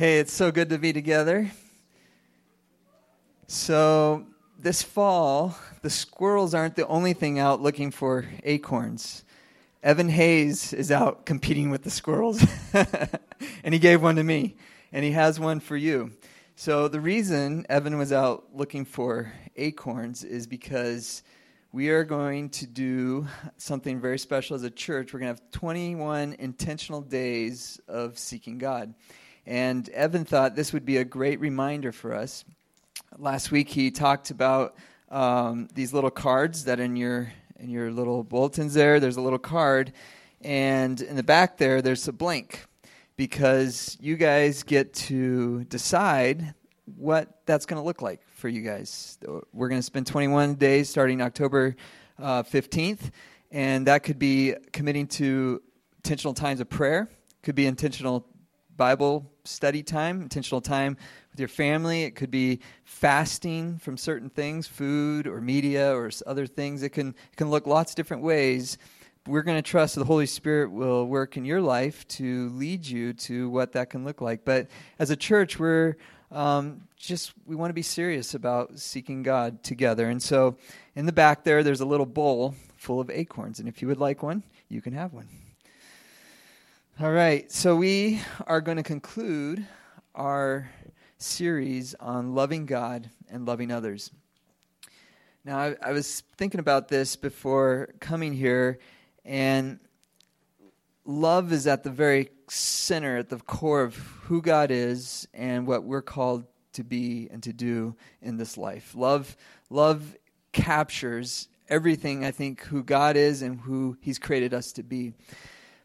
Hey, it's so good to be together. So, this fall, the squirrels aren't the only thing out looking for acorns. Evan Hayes is out competing with the squirrels, and he gave one to me, and he has one for you. So, the reason Evan was out looking for acorns is because we are going to do something very special as a church. We're going to have 21 intentional days of seeking God. And Evan thought this would be a great reminder for us. Last week he talked about um, these little cards that in your in your little bulletins there. There's a little card, and in the back there there's a blank because you guys get to decide what that's going to look like for you guys. We're going to spend 21 days starting October uh, 15th, and that could be committing to intentional times of prayer, could be intentional Bible study time, intentional time with your family. It could be fasting from certain things, food or media or other things. It can, it can look lots of different ways. We're going to trust the Holy Spirit will work in your life to lead you to what that can look like. But as a church, we're um, just we want to be serious about seeking God together. And so, in the back there, there's a little bowl full of acorns, and if you would like one, you can have one. All right, so we are going to conclude our series on loving God and loving others. Now, I, I, was thinking about this before coming here, and love is at the very center, at the core of who God is and what we're called to be and to do in this life. Love, love captures everything, I think, who God is and who He's created us to be.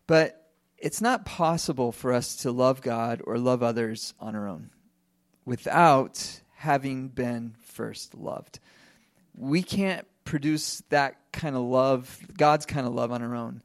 But it's not possible for us to love God or love others on our own without having been first loved. We can't produce that kind of love, God's kind of love on our own.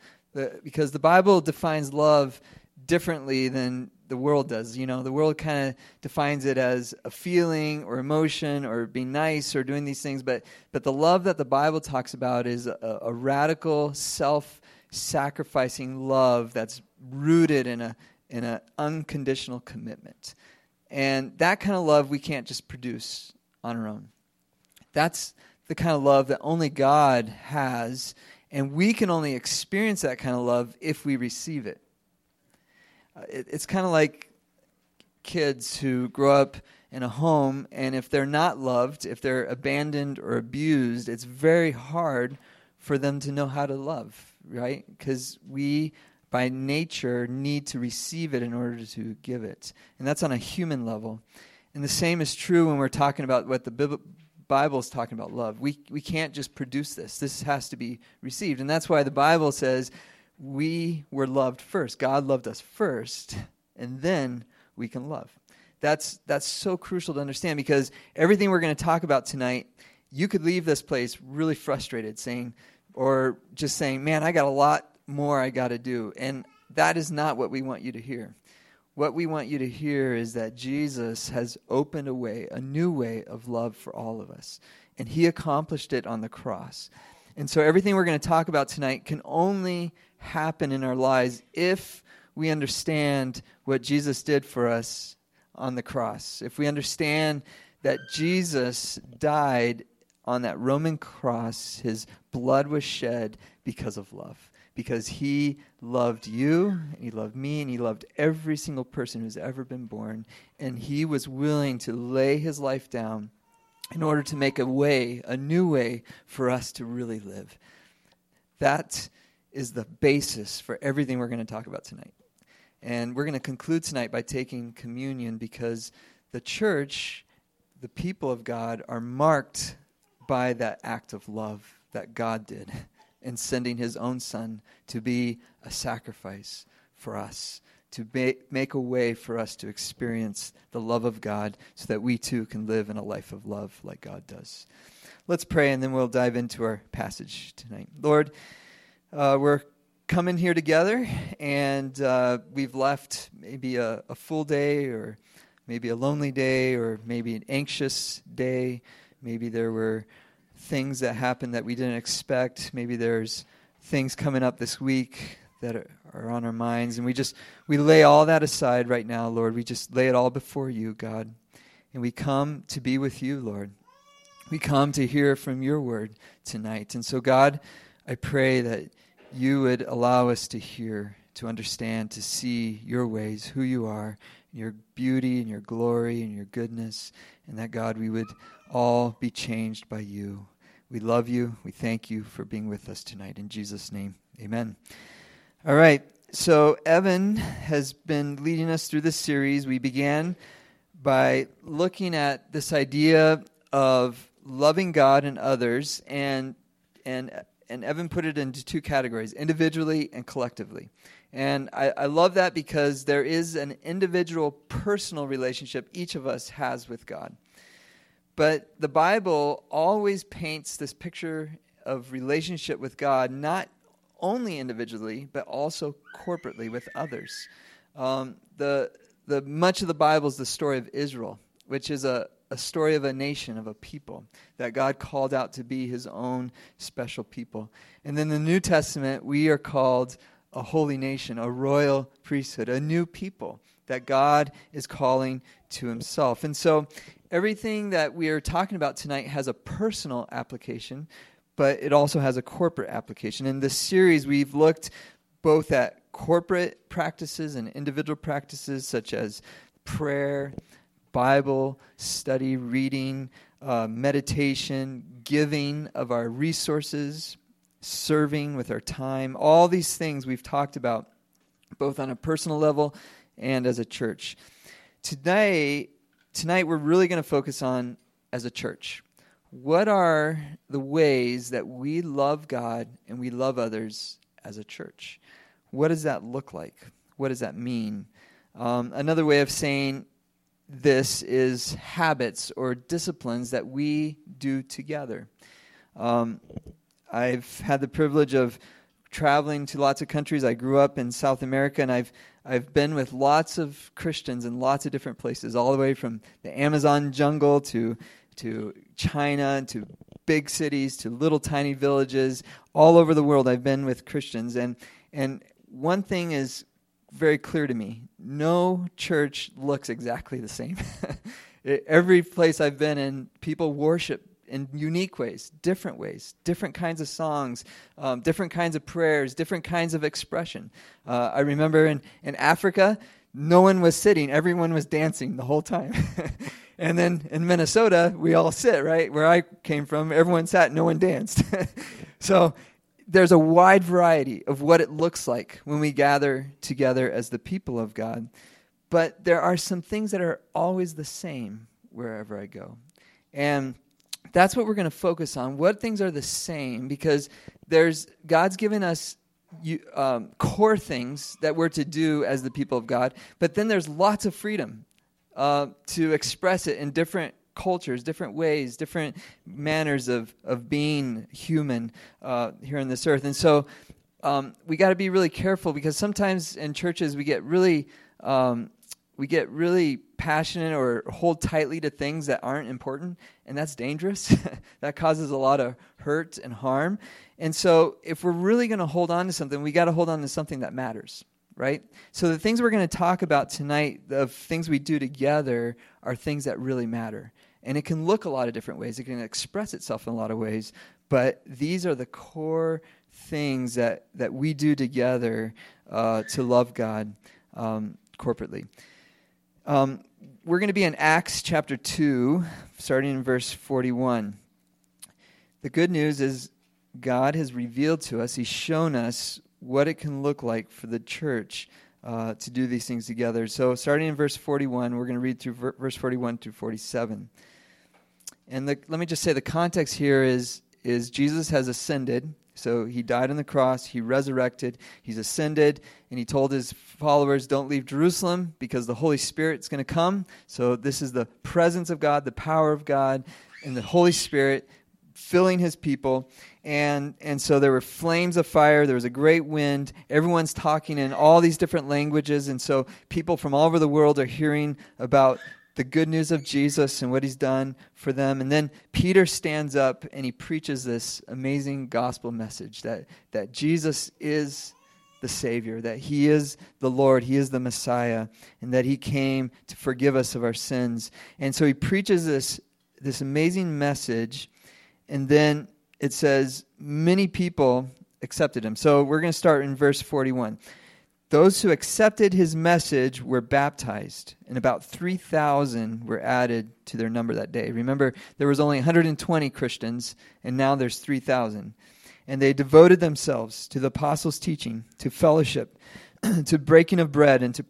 because the Bible defines love differently than the world does. You know, the world kind of defines it as a feeling or emotion or being nice or doing these things, but but the love that the Bible talks about is a, a radical self sacrificing love that's rooted in a in an unconditional commitment. And that kind of love we can't just produce on our own. That's the kind of love that only God has, and we can only experience that kind of love if we receive it. Uh, it it's kind of like kids who grow up in a home, and if they're not loved, if they're abandoned or abused, it's very hard for them to know how to love, right? Because we by nature need to receive it in order to give it. And that's on a human level. And the same is true when we're talking about what the Bible is talking about love. We, we can't just produce this, this has to be received. And that's why the Bible says we were loved first. God loved us first, and then we can love. That's, that's so crucial to understand because everything we're going to talk about tonight, you could leave this place really frustrated, saying, or just saying, man, I got a lot more I got to do. And that is not what we want you to hear. What we want you to hear is that Jesus has opened a way, a new way of love for all of us. And he accomplished it on the cross. And so everything we're going to talk about tonight can only happen in our lives if we understand what Jesus did for us on the cross. If we understand that Jesus died on that Roman cross, his blood was shed because of love because he loved you, and he loved me, and he loved every single person who's ever been born. And he was willing to lay his life down in order to make a way, a new way for us to really live. That is the basis for everything we're going to talk about tonight. And we're going to conclude tonight by taking communion because the church, the people of God, are marked by that act of love that God did in sending his own son to be a sacrifice for us, to ba- make a way for us to experience the love of God so that we too can live in a life of love like God does. Let's pray and then we'll dive into our passage tonight. Lord, uh, we're coming here together and uh, we've left maybe a, a full day or maybe a lonely day or maybe an anxious day. Maybe there were things that happen that we didn't expect. Maybe there's things coming up this week that are, on our minds. And we just, we lay all that aside right now, Lord. We just lay it all before you, God. And we come to be with you, Lord. We come to hear from your word tonight. And so, God, I pray that you would allow us to hear, to understand, to see your ways, who you are, your beauty and your glory and your goodness, and that, God, we would all be changed by you. We love you. We thank you for being with us tonight. In Jesus' name, amen. All right. So, Evan has been leading us through this series. We began by looking at this idea of loving God and others, and, and, and Evan put it into two categories individually and collectively. And I, I love that because there is an individual personal relationship each of us has with God. But the Bible always paints this picture of relationship with God, not only individually, but also corporately with others. Um, the, the, much of the Bible is the story of Israel, which is a, a story of a nation, of a people that God called out to be his own special people. And then the New Testament, we are called a holy nation, a royal priesthood, a new people that God is calling to himself. And so everything that we are talking about tonight has a personal application, but it also has a corporate application. In this series, we've looked both at corporate practices and individual practices such as prayer, Bible study, reading, uh, meditation, giving of our resources, serving with our time, all these things we've talked about, both on a personal level and as a church. Today, tonight we're really going to focus on as a church. What are the ways that we love God and we love others as a church? What does that look like? What does that mean? Um, another way of saying this is habits or disciplines that we do together. Um, I've had the privilege of traveling to lots of countries. I grew up in South America, and I've I've been with lots of Christians in lots of different places, all the way from the Amazon jungle to to China to big cities to little tiny villages all over the world. I've been with Christians, and and one thing is very clear to me: no church looks exactly the same. Every place I've been in, people worship in unique ways, different ways, different kinds of songs, um, different kinds of prayers, different kinds of expression. Uh, I remember in, in Africa, no one was sitting, everyone was dancing the whole time. and then in Minnesota, we all sit, right? Where I came from, everyone sat, no one danced. so there's a wide variety of what it looks like when we gather together as the people of God. But there are some things that are always the same wherever I go. And that's what we're going to focus on. What things are the same? Because there's God's given us you, um, core things that we're to do as the people of God, but then there's lots of freedom uh, to express it in different cultures, different ways, different manners of, of being human uh, here on this earth. And so um, we got to be really careful because sometimes in churches we get really um, we get really passionate or hold tightly to things that aren't important, and that's dangerous. that causes a lot of hurt and harm. And so, if we're really going to hold on to something, we got to hold on to something that matters, right? So, the things we're going to talk about tonight, the things we do together, are things that really matter. And it can look a lot of different ways, it can express itself in a lot of ways, but these are the core things that, that we do together uh, to love God um, corporately. Um, we're going to be in Acts chapter 2, starting in verse 41. The good news is God has revealed to us, He's shown us what it can look like for the church uh, to do these things together. So, starting in verse 41, we're going to read through ver- verse 41 through 47. And the, let me just say the context here is, is Jesus has ascended. So he died on the cross, he resurrected, he's ascended, and he told his followers, Don't leave Jerusalem because the Holy Spirit's going to come. So this is the presence of God, the power of God, and the Holy Spirit filling his people. And, and so there were flames of fire, there was a great wind, everyone's talking in all these different languages. And so people from all over the world are hearing about the good news of Jesus and what he's done for them. And then Peter stands up and he preaches this amazing gospel message that, that Jesus is the Savior, that He is the Lord, He is the Messiah, and that He came to forgive us of our sins. And so He preaches this, this amazing message, and then it says, many people accepted Him. So we're going to start in verse 41. Those who accepted his message were baptized, and about 3,000 were added to their number that day. Remember, there was only 120 Christians, and now there's 3,000. And they devoted themselves to the apostles' teaching, to fellowship, to breaking of bread, and to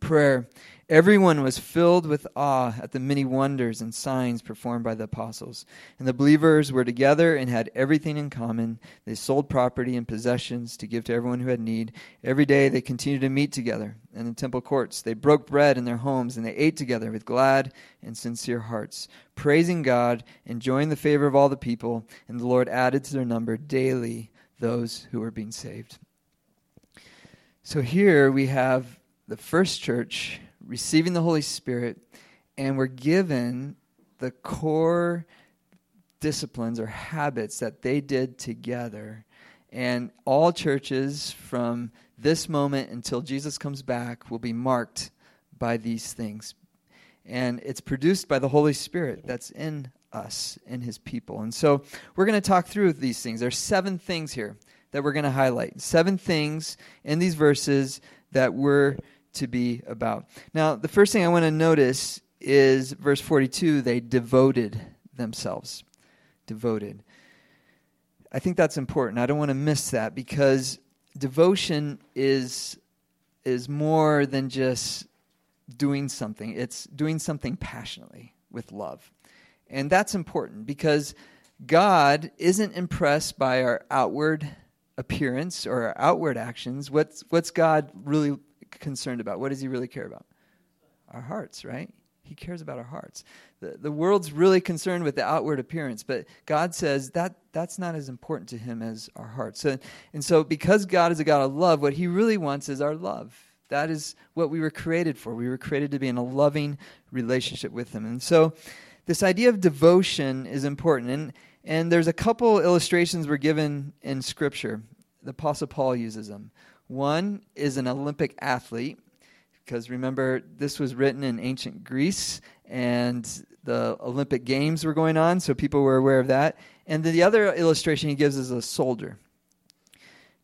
prayer. Everyone was filled with awe at the many wonders and signs performed by the apostles. And the believers were together and had everything in common. They sold property and possessions to give to everyone who had need. Every day they continued to meet together in the temple courts. They broke bread in their homes and they ate together with glad and sincere hearts, praising God, enjoying the favor of all the people. And the Lord added to their number daily those who were being saved. So here we have the first church receiving the Holy Spirit, and we're given the core disciplines or habits that they did together. And all churches from this moment until Jesus comes back will be marked by these things. And it's produced by the Holy Spirit that's in us, in his people. And so we're going to talk through these things. There's seven things here that we're going to highlight. Seven things in these verses that we're to be about. Now, the first thing I want to notice is verse 42 they devoted themselves. Devoted. I think that's important. I don't want to miss that because devotion is is more than just doing something. It's doing something passionately with love. And that's important because God isn't impressed by our outward appearance or our outward actions. What's what's God really concerned about? What does he really care about? Our hearts, right? He cares about our hearts. The, the world's really concerned with the outward appearance, but God says that that's not as important to him as our hearts. So, and so, because God is a God of love, what he really wants is our love. That is what we were created for. We were created to be in a loving relationship with him. And so, this idea of devotion is important. And, and there's a couple illustrations we're given in Scripture. The Apostle Paul uses them. One is an Olympic athlete, because remember, this was written in ancient Greece, and the Olympic Games were going on, so people were aware of that. And the other illustration he gives is a soldier.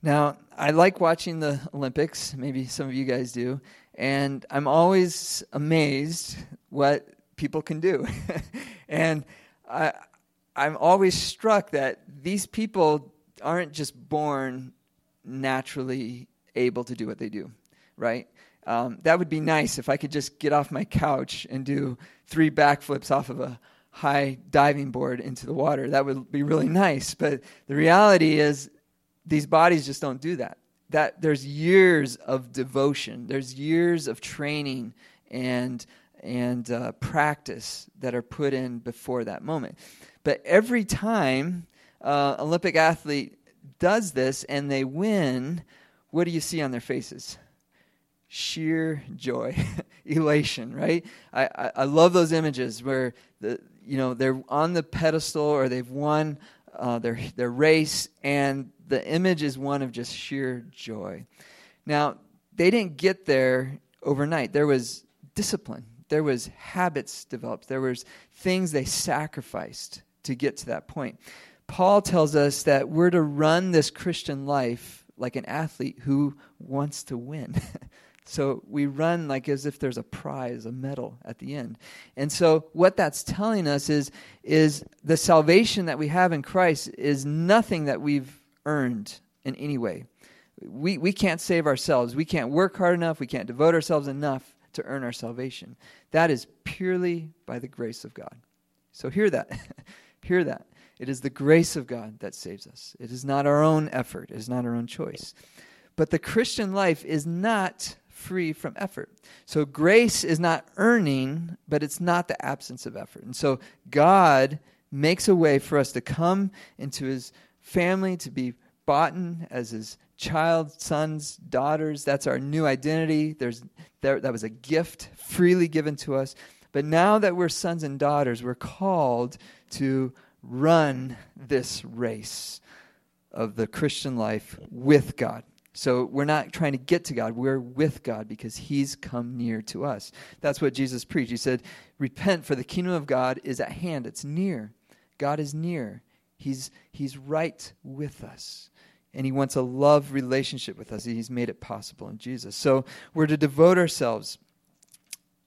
Now, I like watching the Olympics, maybe some of you guys do, and I'm always amazed what people can do. and I, I'm always struck that these people aren't just born naturally able to do what they do, right? Um, that would be nice if I could just get off my couch and do three backflips off of a high diving board into the water. That would be really nice. But the reality is, these bodies just don't do that. That there's years of devotion, there's years of training and and uh, practice that are put in before that moment. But every time uh, Olympic athlete does this and they win, what do you see on their faces? Sheer joy, elation, right? I, I, I, love those images where the you know they're on the pedestal or they've won uh, their their race, and the image is one of just sheer joy. Now they didn't get there overnight. There was discipline. There was habits developed. There was things they sacrificed to get to that point. Paul tells us that we're to run this Christian life like an athlete who wants to win. so we run like as if there's a prize, a medal at the end. And so what that's telling us is is the salvation that we have in Christ is nothing that we've earned in any way. We we can't save ourselves. We can't work hard enough. We can't devote ourselves enough to earn our salvation. That is purely by the grace of God. So hear that. hear that. It is the grace of God that saves us. It is not our own effort, it is not our own choice. But the Christian life is not free from effort. So grace is not earning, but it's not the absence of effort. And so God makes a way for us to come into his family, to be bought in as his child, sons, daughters. That's our new identity. There's, there, that was a gift freely given to us. But now that we're sons and daughters, we're called to run this race of the Christian life with God. So we're not trying to get to God. We're with God because He's come near to us. That's what Jesus preached. He said, Repent, for the kingdom of God is at hand. It's near. God is near. He's, he's right with us. And He wants a love relationship with us. He's made it possible in Jesus. So we're to devote ourselves.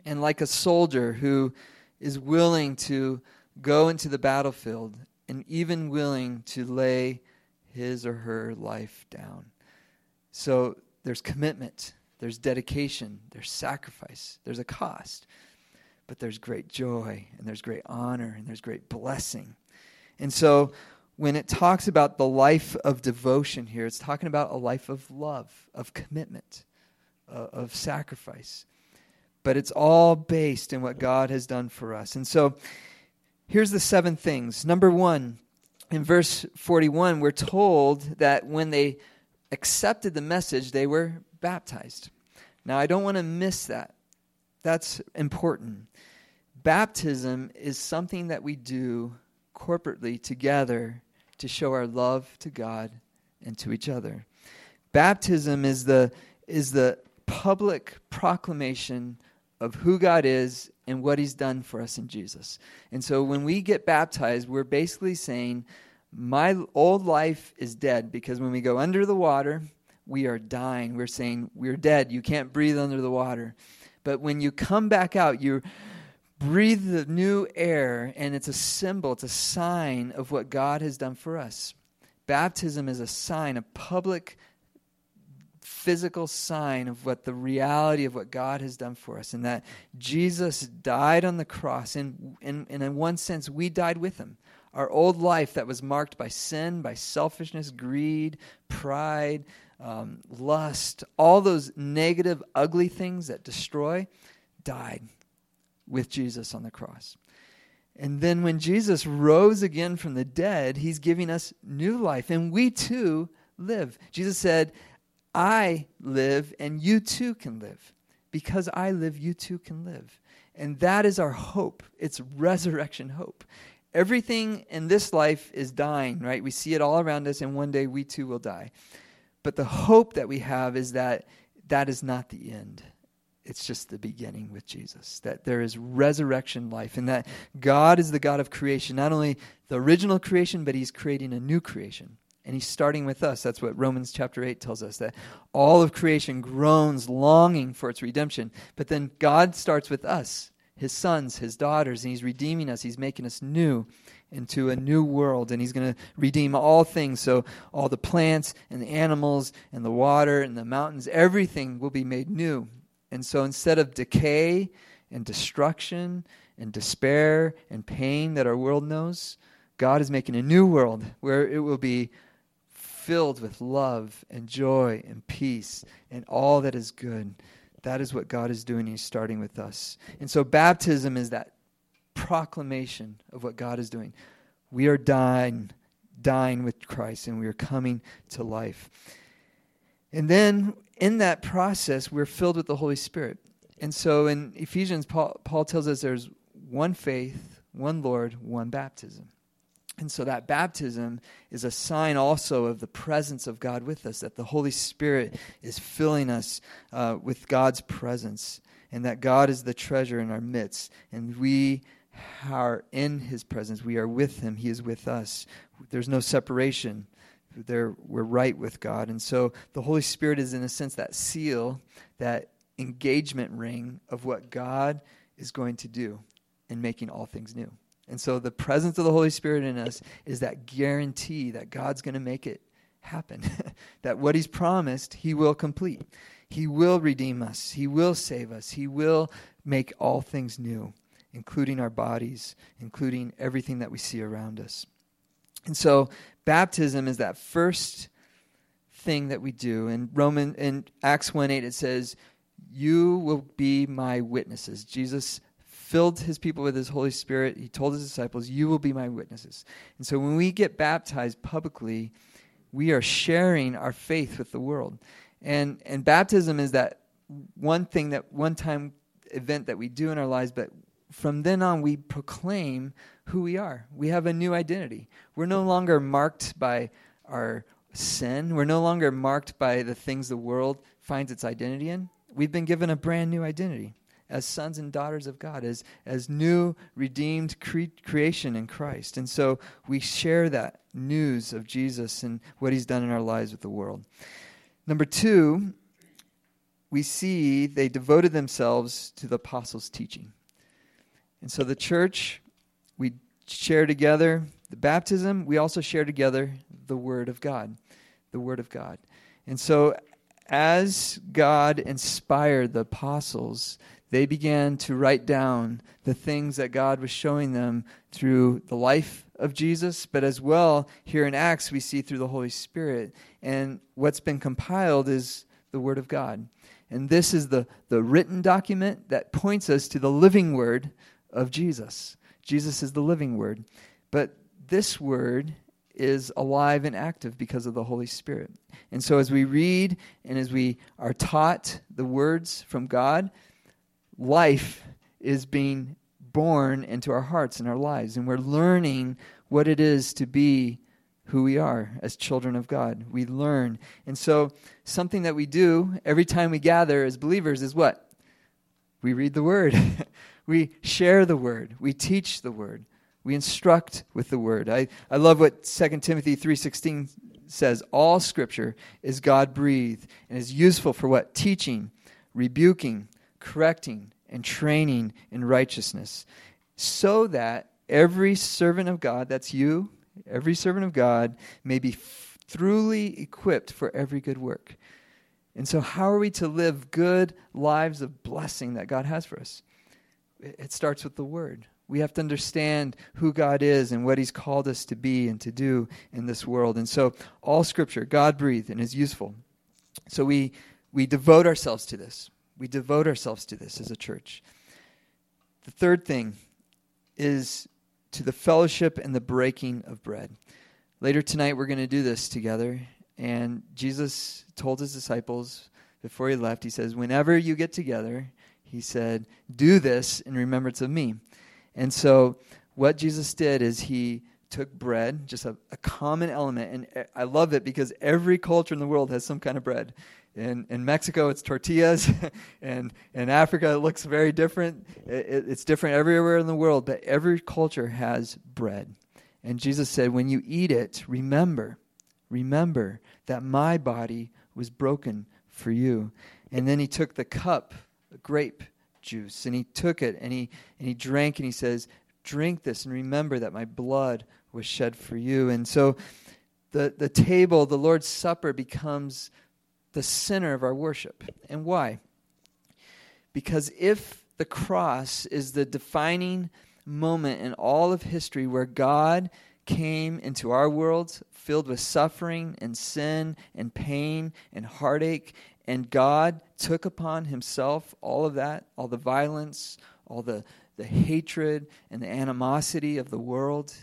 And like a soldier who is willing to go into the battlefield and even willing to lay his or her life down so there's commitment, there's dedication, there's sacrifice, there's a cost. But there's great joy, and there's great honor, and there's great blessing. And so when it talks about the life of devotion here, it's talking about a life of love, of commitment, uh, of sacrifice. But it's all based in what God has done for us. And so here's the seven things. Number one, in verse 41, we're told that when they accepted the message, they were baptized. Now, I don't want to miss that. That's important. Baptism is something that we do corporately together to show our love to God and to each other. Baptism is the, is the public proclamation of who God is and what He's done for us in Jesus. And so when we get baptized, we're basically saying, my old life is dead because when we go under the water, we are dying. We're saying we're dead. You can't breathe under the water. But when you come back out, you breathe the new air, and it's a symbol, it's a sign of what God has done for us. Baptism is a sign, a public, physical sign of what the reality of what God has done for us, and that Jesus died on the cross. And, and, and in one sense, we died with him. Our old life that was marked by sin, by selfishness, greed, pride, um, lust, all those negative, ugly things that destroy, died with Jesus on the cross. And then when Jesus rose again from the dead, he's giving us new life, and we too live. Jesus said, I live, and you too can live. Because I live, you too can live. And that is our hope. It's resurrection hope. Everything in this life is dying, right? We see it all around us, and one day we too will die. But the hope that we have is that that is not the end. It's just the beginning with Jesus. That there is resurrection life, and that God is the God of creation, not only the original creation, but He's creating a new creation. And He's starting with us. That's what Romans chapter 8 tells us that all of creation groans longing for its redemption. But then God starts with us his sons, his daughters, and he's redeeming us. He's making us new into a new world, and he's going to redeem all things. So, all the plants and the animals and the water and the mountains, everything will be made new. And so, instead of decay and destruction and despair and pain that our world knows, God is making a new world where it will be filled with love and joy and peace and all that is good. That is what God is doing. He's starting with us. And so baptism is that proclamation of what God is doing. We are dying, dying with Christ, and we are coming to life. And then in that process, we're filled with the Holy Spirit. And so in Ephesians, Paul, Paul tells us there's one faith, one Lord, one baptism. And so that baptism is a sign also of the presence of God with us, that the Holy Spirit is filling us uh, with God's presence, and that God is the treasure in our midst. And we are in His presence. We are with Him. He is with us. There's no separation. There, we're right with God. And so the Holy Spirit is, in a sense, that seal, that engagement ring of what God is going to do in making all things new. And so the presence of the Holy Spirit in us is that guarantee that God's going to make it happen. that what He's promised, He will complete. He will redeem us. He will save us. He will make all things new, including our bodies, including everything that we see around us. And so baptism is that first thing that we do. In Roman in Acts 1 8 it says, You will be my witnesses. Jesus filled his people with his Holy Spirit. He told his disciples, You will be my witnesses. And so when we get baptized publicly, we are sharing our faith with the world. And, and baptism is that one thing, that one time event that we do in our lives, but from then on, we proclaim who we are. We have a new identity. We're no longer marked by our sin. We're no longer marked by the things the world finds its identity in. We've been given a brand new identity as sons and daughters of God, as, as new redeemed cre- creation in Christ. And so we share that news of Jesus and what he's done in our lives with the world. Number two, we see they devoted themselves to the apostles' teaching. And so the church, we share together the baptism, we also share together the Word of God. The Word of God. And so as God inspired the apostles, they began to write down the things that God was showing them through the life of Jesus, but as well, here in Acts, we see through the Holy Spirit. And what's been compiled is the Word of God. And this is the, the written document that points us to the living Word of Jesus. Jesus is the living Word. But this Word is alive and active because of the Holy Spirit. And so as we read and as we are taught the words from God, life is being born into our hearts and our lives. And we're learning what it is to be who we are as children of God. We learn. And so, something that we do every time we gather as believers is what? We read the Word. we share the Word. We teach the Word. We instruct with the Word. I, I love what 2 Timothy 3.16 says. All Scripture is God-breathed and is useful for what? Teaching, rebuking, correcting, and training in righteousness, so that every servant of God, that's you, every servant of God, may be truly equipped for every good work. And so, how are we to live good lives of blessing that God has for us? It starts with the Word. We have to understand who God is and what He's called us to be and to do in this world. And so, all Scripture, God breathed and is useful. So, we, we devote ourselves to this. We devote ourselves to this as a church. The third thing is to the fellowship and the breaking of bread. Later tonight, we're going to do this together. And Jesus told his disciples before he left, he says, Whenever you get together, he said, Do this in remembrance of me. And so, what Jesus did is he took bread, just a, a common element. And eh, I love it because every culture in the world has some kind of bread. In, in Mexico, it's tortillas, and in Africa, it looks very different. It, it's different everywhere in the world, but every culture has bread. And Jesus said, When you eat it, remember, remember that my body was broken for you. And then he took the cup, the grape juice, and he took it and he, and he drank, and he says, Drink this and remember that my blood was shed for you. And so the, the table, the Lord's Supper, becomes the center of our worship. And why? Because if the cross is the defining moment in all of history where God came into our world filled with suffering and sin and pain and heartache, and God took upon himself all of that, all the violence, all the, the hatred and the animosity of the world.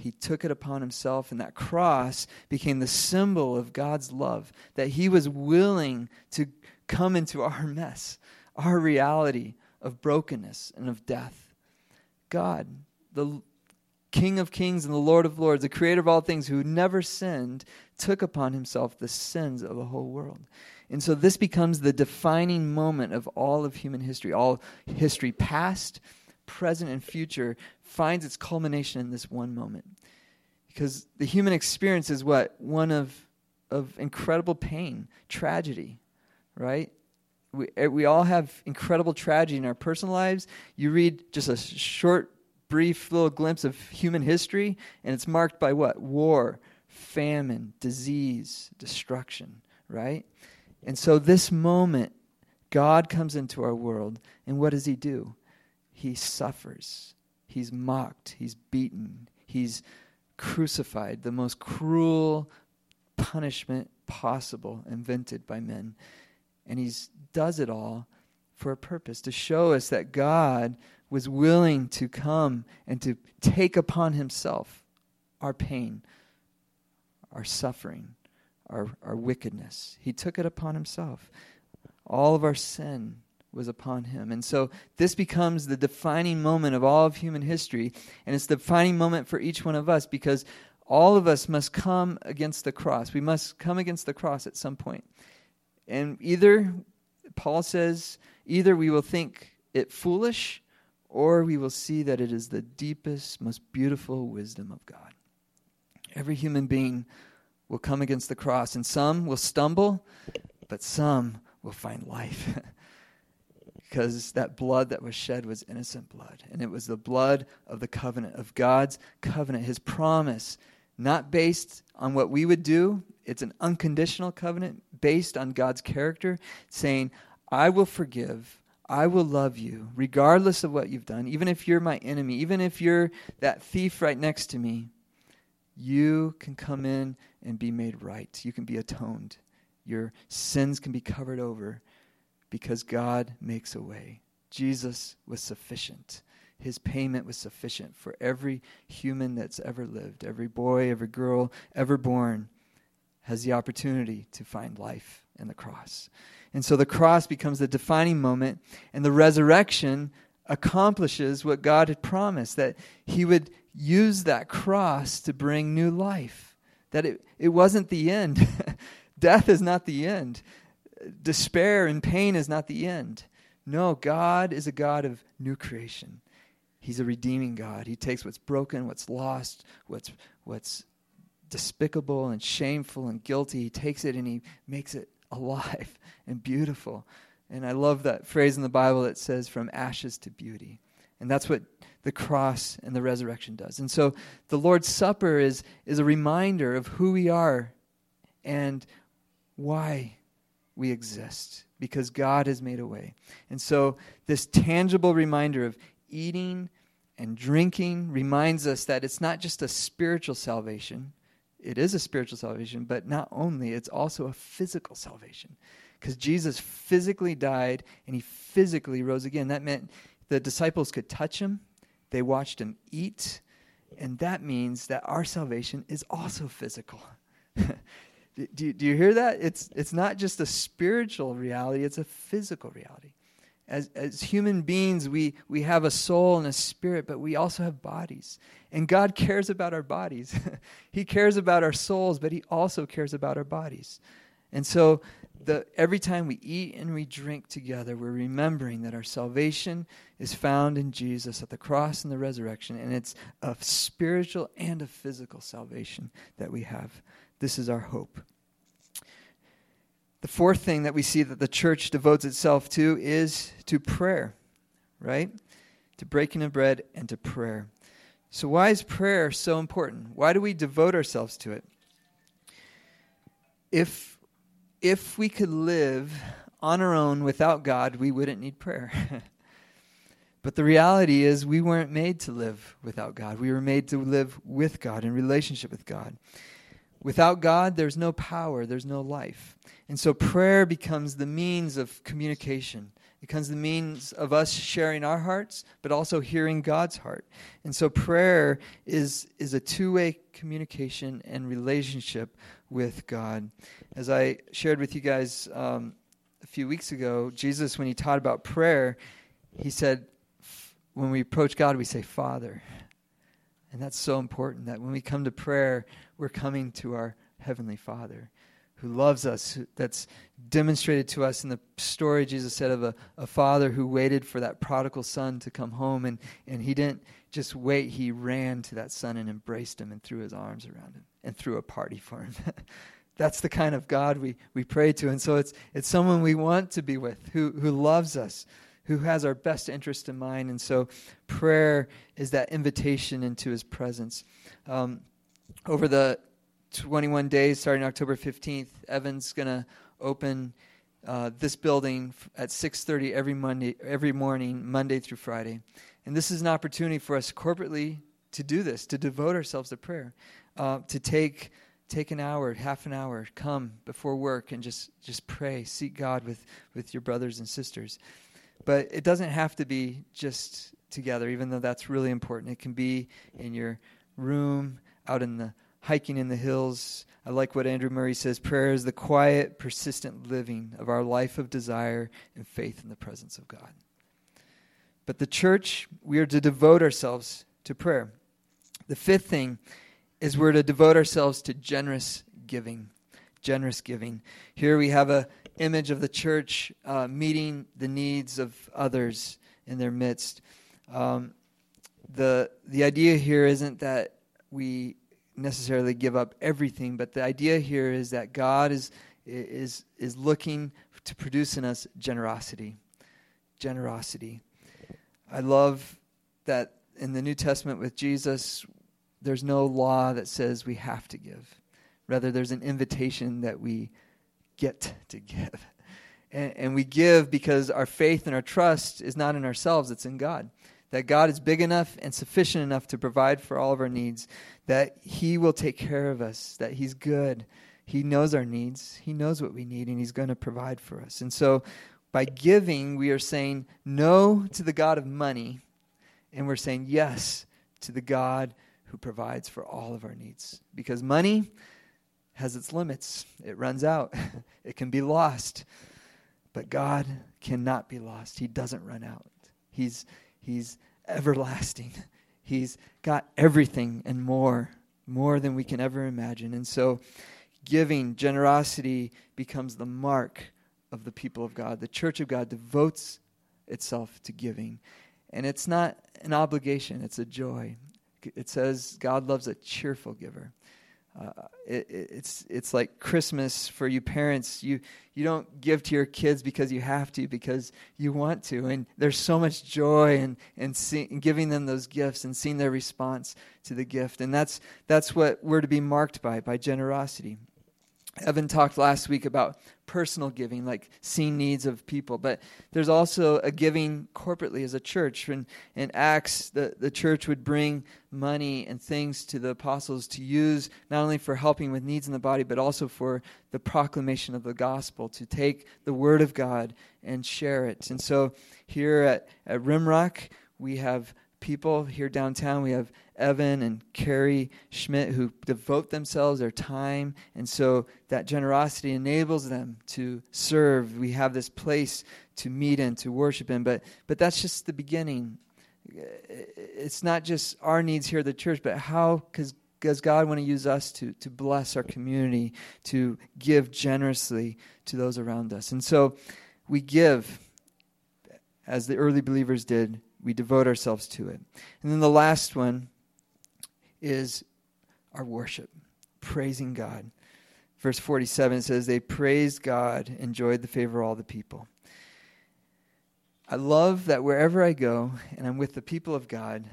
He took it upon himself, and that cross became the symbol of God's love, that he was willing to come into our mess, our reality of brokenness and of death. God, the King of kings and the Lord of lords, the creator of all things, who never sinned, took upon himself the sins of the whole world. And so this becomes the defining moment of all of human history. All history, past, present, and future, finds its culmination in this one moment. Because the human experience is what? One of, of incredible pain, tragedy, right? We, eh, we all have incredible tragedy in our personal lives. You read just a short, brief little glimpse of human history, and it's marked by what? War, famine, disease, destruction, right? And so this moment, God comes into our world, and what does He do? He suffers. He's mocked. He's beaten. He's crucified, the most cruel punishment possible invented by men. And he does it all for a purpose to show us that God was willing to come and to take upon himself our pain, our suffering, our, our wickedness. He took it upon himself. All of our sin was upon him. And so this becomes the defining moment of all of human history, and it's the defining moment for each one of us because all of us must come against the cross. We must come against the cross at some point. And either, Paul says, either we will think it foolish or we will see that it is the deepest, most beautiful wisdom of God. Every human being will come against the cross, and some will stumble, but some will find life. because that blood that was shed was innocent blood. And it was the blood of the covenant, of God's covenant, his promise, not based on what we would do. It's an unconditional covenant based on God's character, saying, I will forgive. I will love you regardless of what you've done. Even if you're my enemy, even if you're that thief right next to me, you can come in and be made right. You can be atoned. Your sins can be covered over because God makes a way. Jesus was sufficient. His payment was sufficient for every human that's ever lived. Every boy, every girl ever born has the opportunity to find life in the cross. And so the cross becomes the defining moment, and the resurrection accomplishes what God had promised that He would use that cross to bring new life. That it, it wasn't the end. Death is not the end despair and pain is not the end. No, God is a God of new creation. He's a redeeming God. He takes what's broken, what's lost, what's what's despicable and shameful and guilty. He takes it and he makes it alive and beautiful. And I love that phrase in the Bible that says from ashes to beauty. And that's what the cross and the resurrection does. And so the Lord's Supper is, is a reminder of who we are and why we exist because God has made a way. And so, this tangible reminder of eating and drinking reminds us that it's not just a spiritual salvation. It is a spiritual salvation, but not only, it's also a physical salvation. Because Jesus physically died and he physically rose again. That meant the disciples could touch him, they watched him eat, and that means that our salvation is also physical. Do you, do you hear that? It's, it's not just a spiritual reality, it's a physical reality. As, as human beings, we, we have a soul and a spirit, but we also have bodies. And God cares about our bodies. he cares about our souls, but He also cares about our bodies. And so, the, every time we eat and we drink together, we're remembering that our salvation is found in Jesus at the cross and the resurrection. And it's a spiritual and a physical salvation that we have. This is our hope. The fourth thing that we see that the church devotes itself to is to prayer, right? To breaking of bread and to prayer. So, why is prayer so important? Why do we devote ourselves to it? If, if we could live on our own without God, we wouldn't need prayer. but the reality is, we weren't made to live without God. We were made to live with God, in relationship with God. Without God, there's no power, there's no life. And so prayer becomes the means of communication. It becomes the means of us sharing our hearts, but also hearing God's heart. And so prayer is, is a two way communication and relationship with God. As I shared with you guys um, a few weeks ago, Jesus, when he taught about prayer, he said, when we approach God, we say, Father. And that's so important that when we come to prayer, we're coming to our Heavenly Father who loves us, that's demonstrated to us in the story Jesus said of a, a father who waited for that prodigal son to come home. And, and he didn't just wait, he ran to that son and embraced him and threw his arms around him and threw a party for him. that's the kind of God we, we pray to. And so it's, it's someone we want to be with who, who loves us, who has our best interest in mind. And so prayer is that invitation into his presence. Um, over the 21 days starting October 15th, Evan's going to open uh, this building at 6:30 every Monday, every morning, Monday through Friday. And this is an opportunity for us corporately to do this, to devote ourselves to prayer, uh, to take take an hour, half an hour, come before work and just just pray, seek God with with your brothers and sisters. But it doesn't have to be just together, even though that's really important. It can be in your room, out in the hiking in the hills. I like what Andrew Murray says prayer is the quiet, persistent living of our life of desire and faith in the presence of God. But the church, we are to devote ourselves to prayer. The fifth thing is we're to devote ourselves to generous giving. Generous giving. Here we have a image of the church uh, meeting the needs of others in their midst. Um, the the idea here isn't that we necessarily give up everything, but the idea here is that God is is is looking to produce in us generosity. Generosity. I love that in the New Testament with Jesus, there's no law that says we have to give. Rather, there's an invitation that we get to give. And, and, we give because our faith and our trust is not in ourselves, it's in God. That God is big enough and sufficient enough to provide for all of our needs, that He will take care of us, that He's good. He knows our needs, He knows what we need, and He's going to provide for us. And so, by giving, we are saying no to the God of money, and we're saying yes to the God who provides for all of our needs. Because money has its limits, it runs out, it can be lost. But God cannot be lost. He doesn't run out. He's, he's everlasting. He's got everything and more, more than we can ever imagine. And so, giving, generosity becomes the mark of the people of God. The church of God devotes itself to giving. And it's not an obligation, it's a joy it says God loves a cheerful giver. Uh, it, it's it's like Christmas for you parents. You you don't give to your kids because you have to, because you want to, and there's so much joy in in, see, in giving them those gifts and seeing their response to the gift, and that's that's what we're to be marked by by generosity. Evan talked last week about personal giving, like seeing needs of people, but there's also a giving corporately as a church. In, in Acts, the, the church would bring money and things to the apostles to use not only for helping with needs in the body, but also for the proclamation of the gospel, to take the word of God and share it. And so here at, at Rimrock, we have people here downtown. We have Evan and Carrie Schmidt who devote themselves, their time, and so that generosity enables them to serve. We have this place to meet in, to worship in, but but that's just the beginning. It's not just our needs here at the church, but how does God want to use us to, to bless our community, to give generously to those around us? And so we give as the early believers did we devote ourselves to it. And then the last one is our worship, praising God. Verse 47 says, They praised God, enjoyed the favor of all the people. I love that wherever I go and I'm with the people of God,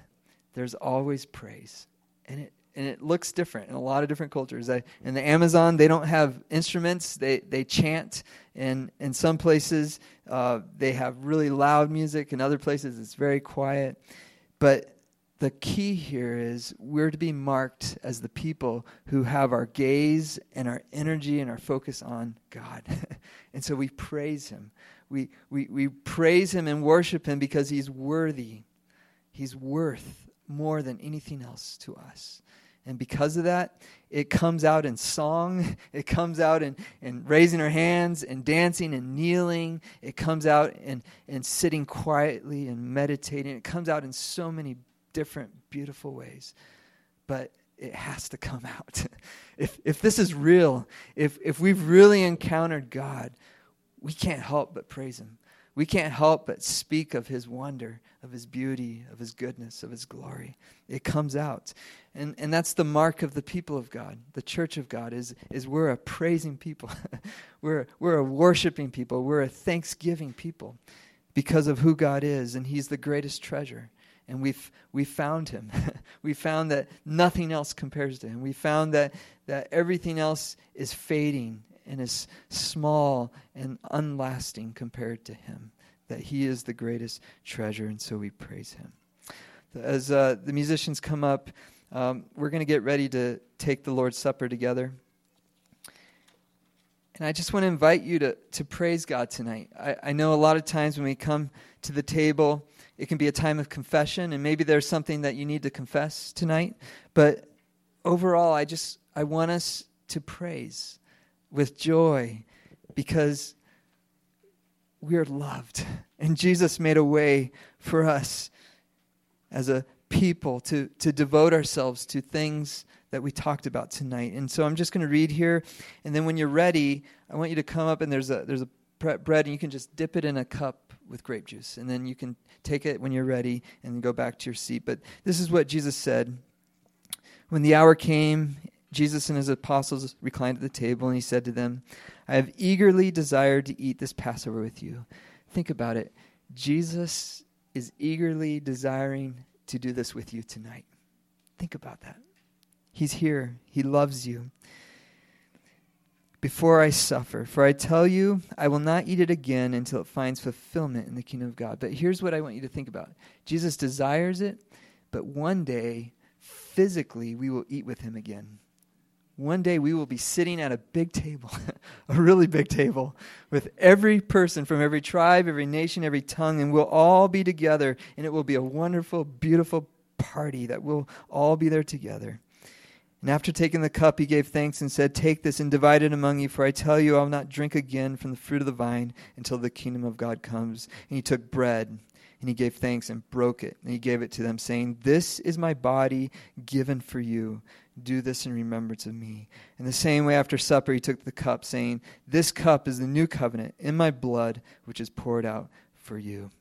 there's always praise. And it and it looks different in a lot of different cultures. I, in the Amazon, they don't have instruments; they they chant. And in some places, uh, they have really loud music. In other places, it's very quiet. But the key here is we're to be marked as the people who have our gaze and our energy and our focus on God. and so we praise Him. We, we, we praise Him and worship Him because He's worthy. He's worth more than anything else to us. And because of that, it comes out in song. It comes out in, in raising our hands and dancing and kneeling. It comes out in, in sitting quietly and meditating. It comes out in so many different, beautiful ways. But it has to come out. if, if this is real, if, if we've really encountered God, we can't help but praise Him we can't help but speak of his wonder, of his beauty, of his goodness, of his glory. It comes out. And, and that's the mark of the people of God, the church of God, is, is we're a praising people. we're, we're a worshiping people. We're a thanksgiving people because of who God is, and he's the greatest treasure. And we've, we found him. we found that nothing else compares to him. We found that, that everything else is fading and is small and unlasting compared to him. That he is the greatest treasure, and so we praise him. As uh, the musicians come up, um, we're going to get ready to take the Lord's Supper together. And I just want to invite you to, to praise God tonight. I, I know a lot of times when we come to the table, it can be a time of confession, and maybe there's something that you need to confess tonight. But overall, I just I want us to praise with joy because we are loved. And Jesus made a way for us as a people to, to devote ourselves to things that we talked about tonight. And so I'm just going to read here, and then when you're ready, I want you to come up and there's a there's a bread, and you can just dip it in a cup with grape juice, and then you can take it when you're ready and go back to your seat. But this is what Jesus said when the hour came. Jesus and his apostles reclined at the table, and he said to them, I have eagerly desired to eat this Passover with you. Think about it. Jesus is eagerly desiring to do this with you tonight. Think about that. He's here, He loves you. Before I suffer, for I tell you, I will not eat it again until it finds fulfillment in the kingdom of God. But here's what I want you to think about Jesus desires it, but one day, physically, we will eat with Him again. One day we will be sitting at a big table, a really big table, with every person from every tribe, every nation, every tongue, and we'll all be together, and it will be a wonderful, beautiful party that we'll all be there together. And after taking the cup, he gave thanks and said, Take this and divide it among you, for I tell you, I will not drink again from the fruit of the vine until the kingdom of God comes. And he took bread, and he gave thanks and broke it, and he gave it to them, saying, This is my body given for you. Do this in remembrance of me. In the same way, after supper, he took the cup, saying, This cup is the new covenant in my blood, which is poured out for you.